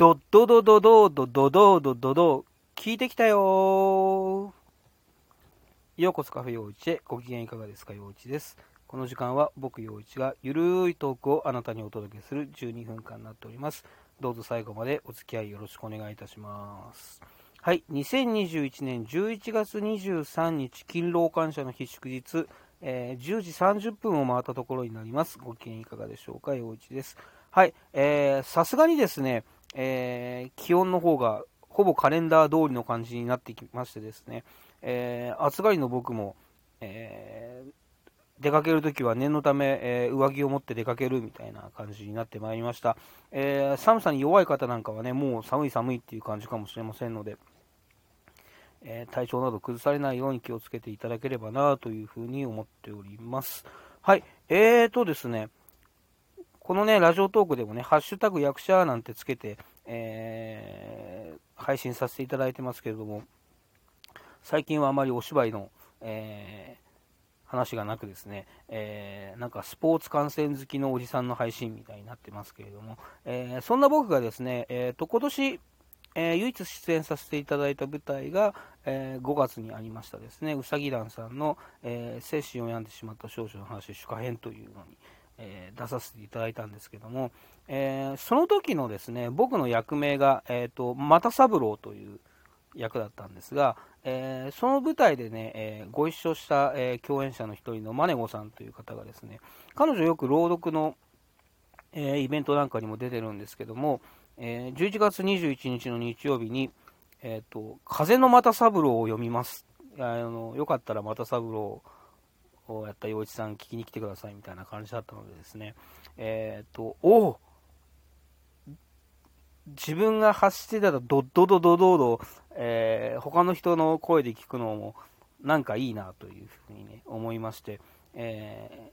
ドドドドドドドドドドド聞いてきたよ。ようこそカフェ陽一へ。ご機嫌いかがですか陽一です。この時間は僕陽一がゆるいトークをあなたにお届けする12分間になっております。どうぞ最後までお付き合いよろしくお願いいたします。はい。2021年11月23日勤労感謝の日祝日。えー、10時30分を回ったところになります。ご機嫌いかがでしょうか陽一です。はい、えー、さすがにですね、えー、気温の方がほぼカレンダー通りの感じになってきましてですね、えー、暑がりの僕も、えー、出かけるときは念のため、えー、上着を持って出かけるみたいな感じになってまいりました、え寒さに弱い方なんかはね、もう寒い寒いっていう感じかもしれませんので、え体調など崩されないように気をつけていただければなというふうに思っております。はい、えーとですね、このね、ラジオトークでもね、ハッシュタグ役者なんてつけて、えー、配信させていただいてますけれども、最近はあまりお芝居の、えー、話がなくですね、えー、なんかスポーツ観戦好きのおじさんの配信みたいになってますけれども、えー、そんな僕がですね、えーと、今年、えー、唯一出演させていただいた舞台が、えー、5月にありましたですね、うさぎ団さんの、えー、精神を病んでしまった少女の話、主歌編というのに、えー、出させていただいたんですけども、えー、その時のですね僕の役名が、えーと、又三郎という役だったんですが、えー、その舞台でね、えご一緒した、え共演者の一人のマネゴさんという方がですね彼女よく朗読の、えイベントなんかにも出てるんですけども、え11月21日の日曜日に、えーと、風の又三郎を読みます。あのよかったら又三郎をやった陽一さん聞きに来てくださいみたいな感じだったのでですね、えっ、ー、と、お自分が発してたドッドドドドド、えー、他の人の声で聞くのもなんかいいなというふうにね、思いまして、え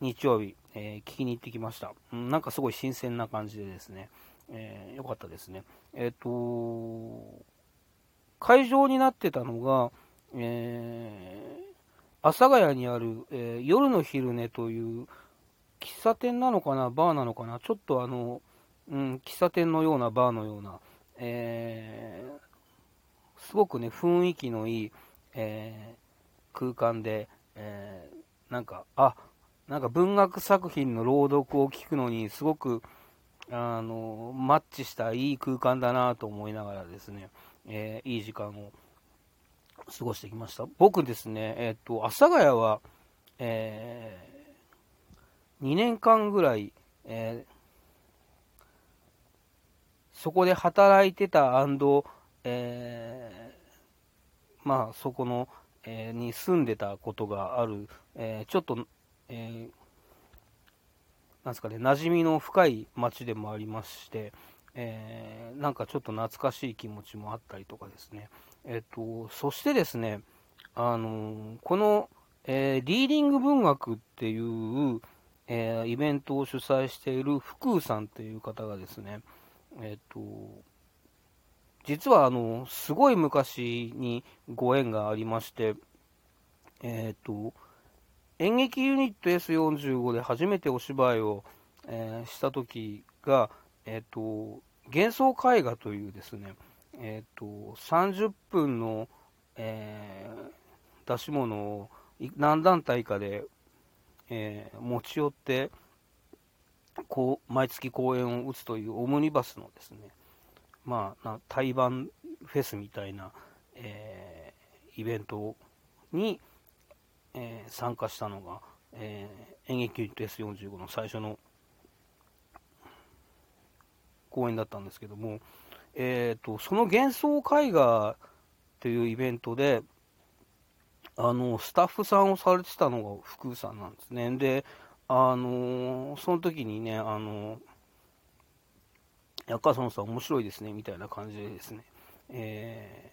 ー、日曜日、えー、聞きに行ってきました。うん、なんかすごい新鮮な感じでですね、えー、よかったですね。えっ、と、会場になってたのが、え阿佐ヶ谷にある、えー、夜の昼寝という喫茶店なのかな、バーなのかな、ちょっとあの、うん、喫茶店のようなバーのような、えー、すごくね、雰囲気のいい、えー、空間で、え、なんか、あ、なんか文学作品の朗読を聞くのにすごく、あの、マッチしたいい空間だなと思いながらですね、えいい時間を過ごしてきました？僕ですね、えっ、と、阿佐ヶ谷は、えー、2年間ぐらい、えー、そこで働いてたえー、まあ、そこの、えー、に住んでたことがある、えー、ちょっと、えなんすかね、馴染みの深い町でもありまして、え、なんかちょっと懐かしい気持ちもあったりとかですね、えっと、そしてですね、あのこの、えー、リーディング文学っていう、えー、イベントを主催している福空さんという方がですね、えっと、実はあの、すごい昔にご縁がありまして、えっと、演劇ユニット S45 で初めてお芝居を、えー、した時が、えっと、幻想絵画というですね、えっ、ー、と、30分の、えー、出し物を何団体かで、えー、持ち寄って、こう、毎月公演を打つというオムニバスのですね、まあ、な対バンフェスみたいな、えー、イベントに、えー、参加したのが、えー、演劇ユニット S45 の最初の公演だったんですけども、えーと、その幻想絵画というイベントで、あのスタッフさんをされてたのが福さんなんですね。で、あのその時にね、あの赤園さん面白いですねみたいな感じでですね、え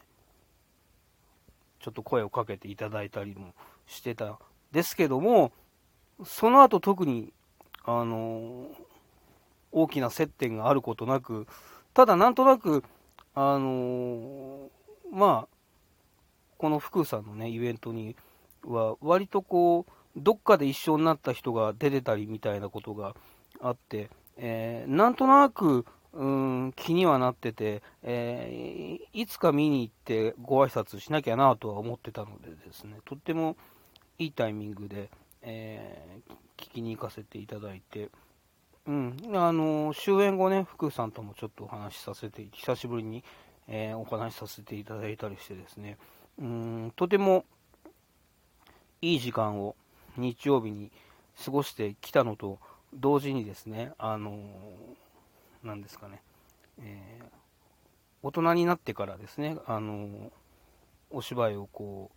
ー、ちょっと声をかけていただいたりもしてたんですけども、その後特に、あの大きな接点があることなく、ただなんとなく、あのー、まあ、この福さんのね、イベントには、割とこう、どっかで一緒になった人が出てたりみたいなことがあって、えー、なんとなく、うん気にはなってて、えー、いつか見に行ってご挨拶しなきゃなとは思ってたのでですね、とってもいいタイミングで、えー、聞きに行かせていただいて、うん、あの終演後ね、福さんともちょっとお話しさせて、久しぶりに、えー、お話しさせていただいたりしてですね、うんとてもいい時間を日曜日に過ごしてきたのと同時にですね、あのなんですかね、えー、大人になってからですね、あのお芝居をこ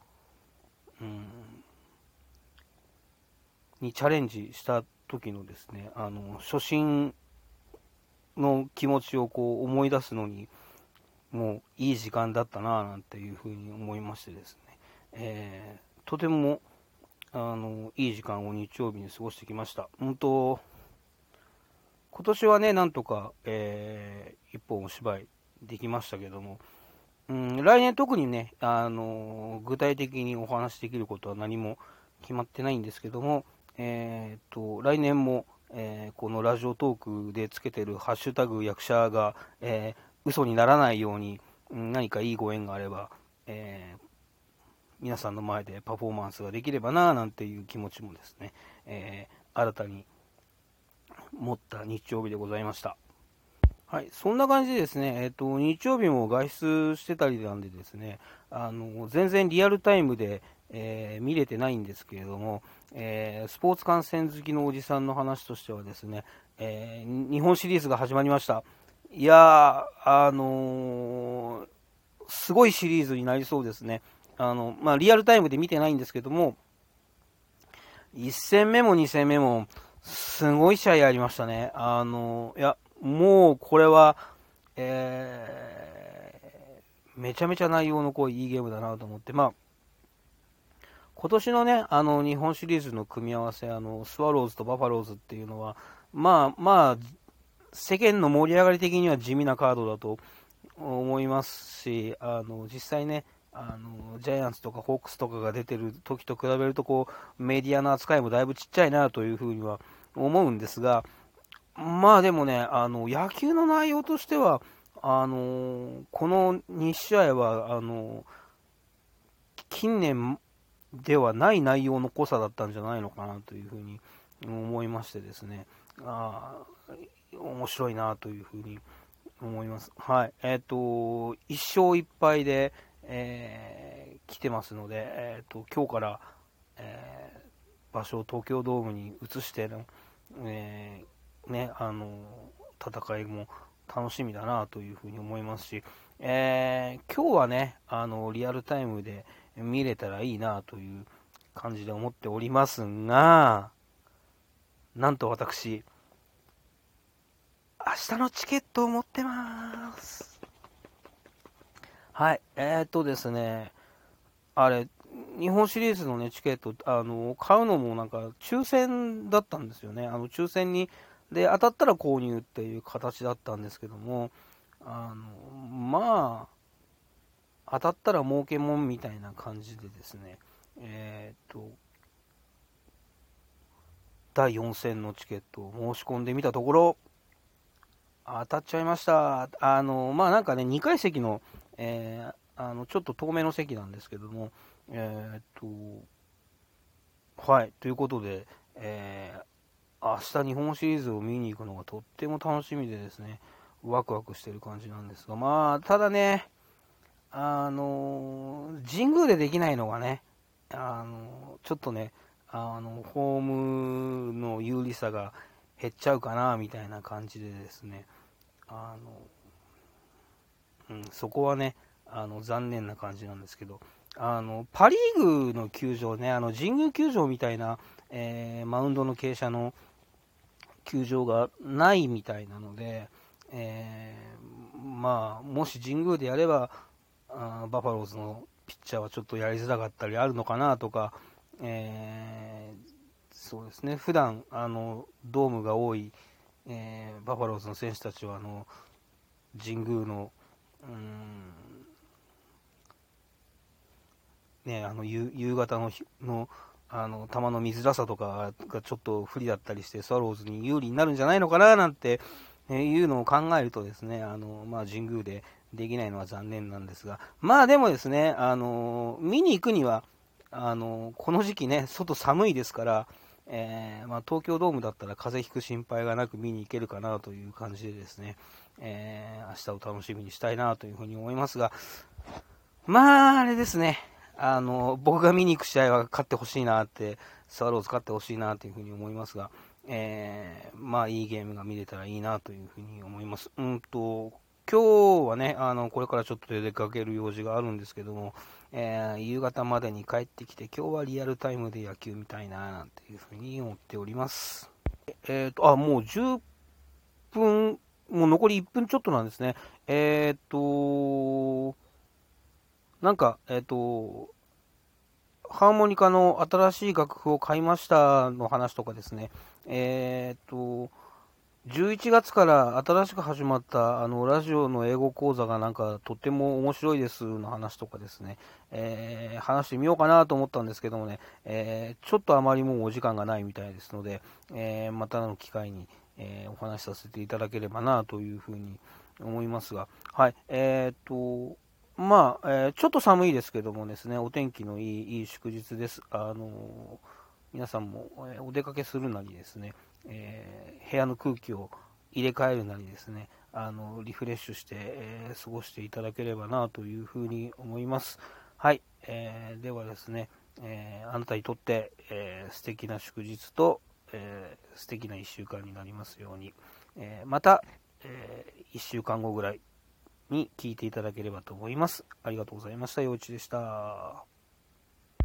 う、うん、にチャレンジした時のですね、あの初心の気持ちをこう思い出すのに、もういい時間だったなぁなんていうふうに思いましてですね、えー、とてもあのいい時間を日曜日に過ごしてきました。本当今年はね、なんとか、えー、一本お芝居できましたけども、うん、来年特にね、あの具体的にお話しできることは何も決まってないんですけども、えーと、来年も、えー、このラジオトークでつけてるハッシュタグ役者が、えー、嘘にならないように、何かいいご縁があれば、えー、皆さんの前でパフォーマンスができればななんていう気持ちもですね、え新たに持った日曜日でございました。はい、そんな感じでですね、えっ、ー、と、日曜日も外出してたりなんでですね、あの、全然リアルタイムで、えー、見れてないんですけれども、えー、スポーツ観戦好きのおじさんの話としてはですね、え日本シリーズが始まりました。いや、あのすごいシリーズになりそうですね。あの、まあ、リアルタイムで見てないんですけども、1戦目も2戦目も、すごい試合ありましたね。あの、いや、もうこれは、えー、めちゃめちゃ内容の濃いいいゲームだなと思って、まあ、今年のね、あの、日本シリーズの組み合わせ、あの、スワローズとバファローズっていうのは、まあ、まあ、世間の盛り上がり的には地味なカードだと思いますし、あの、実際ね、あのジャイアンツとかホークスとかが出てる時と比べるとこうメディアの扱いもだいぶちっちゃいなというふうには思うんですが、まあでもね、あの野球の内容としては、あのこの2試合はあの近年ではない内容の濃さだったんじゃないのかなというふうに思いましてですね、あ面白いなというふうに思います。はい。えっ、ー、と、1勝1敗で、えー、来てますので、えーと、今日から、えー、場所を東京ドームに移しての、えー、ね、あの戦いも楽しみだなというふうに思いますし、えー、今日はねあのリアルタイムで見れたらいいなという感じで思っておりますがなんと私明日のチケットを持ってますはい、えー、っとですね、あれ、日本シリーズのね、チケット、あの、買うのもなんか、抽選だったんですよね。あの、抽選に、で、当たったら購入っていう形だったんですけども、あの、まあ、当たったら儲けもんみたいな感じでですね、えー、っと、第4戦のチケットを申し込んでみたところ、当たっちゃいました。あの、まあなんかね、2階席のえー、あのちょっと遠めの席なんですけども、えー、っと、はい、ということで、えー、明日日本シリーズを見に行くのがとっても楽しみでですね、ワクワクしてる感じなんですが、まあ、ただね、あの神宮でできないのがね、あのちょっとね、あのホームの有利さが減っちゃうかなみたいな感じでですね、あのうん、そこはね、あの残念な感じなんですけど、あのパ・リーグの球場ね、あの神宮球場みたいな、えー、マウンドの傾斜の球場がないみたいなので、えー、まあ、もし神宮でやればあ、バファローズのピッチャーはちょっとやりづらかったりあるのかなとか、えー、そうですね、普段あのドームが多い、えー、バファローズの選手たちはあの神宮のね、あの夕方ののあの球の見づらさとかがちょっと不利だったりして、スワローズに有利になるんじゃないのかななんて、え、いうのを考えるとですね、あの、まあ、神宮でできないのは残念なんですが、まあでもですね、あの、見に行くには、あの、この時期ね、外寒いですから、えー、まあ、東京ドームだったら風邪ひく心配がなく見に行けるかなという感じでですね、えー、明日を楽しみにしたいなというふうに思いますが、まあ、あれですね、あの、僕が見に行く試合は勝ってほしいなって、スワローズ勝ってほしいなというふうに思いますが、えー、まあ、いいゲームが見れたらいいなというふうに思います。うんと、今日はね、あの、これからちょっと出かける用事があるんですけども、えー、夕方までに帰ってきて、今日はリアルタイムで野球見たいな、なんていうふうに思っております。えっ、ー、と、あ、もう10分、もう残り1分ちょっとなんですね。えっ、ー、と、なんか、えっ、と、ハーモニカの新しい楽譜を買いましたの話とかですね、えっ、と、11月から新しく始まったあのラジオの英語講座がなんかとっても面白いですの話とかですね、えー、話してみようかなと思ったんですけどもね、えー、ちょっとあまりもうお時間がないみたいですので、えー、またの機会に、えお話しさせていただければなというふうに思いますが、はい、えっと、まあ、えーちょっと寒いですけどもですね、お天気のいいいい祝日です。あの皆さんも、えお出かけするなりですね、えー、部屋の空気を入れ替えるなりですね、あのリフレッシュして、えー、過ごしていただければなというふうに思います。はい、えー、ではですね、えあなたにとって、えー、素敵な祝日と、えー、素敵な1週間になりますように、えまた、え1週間後ぐらいに聞いていただければと思います。ありがとうございました。陽一でした。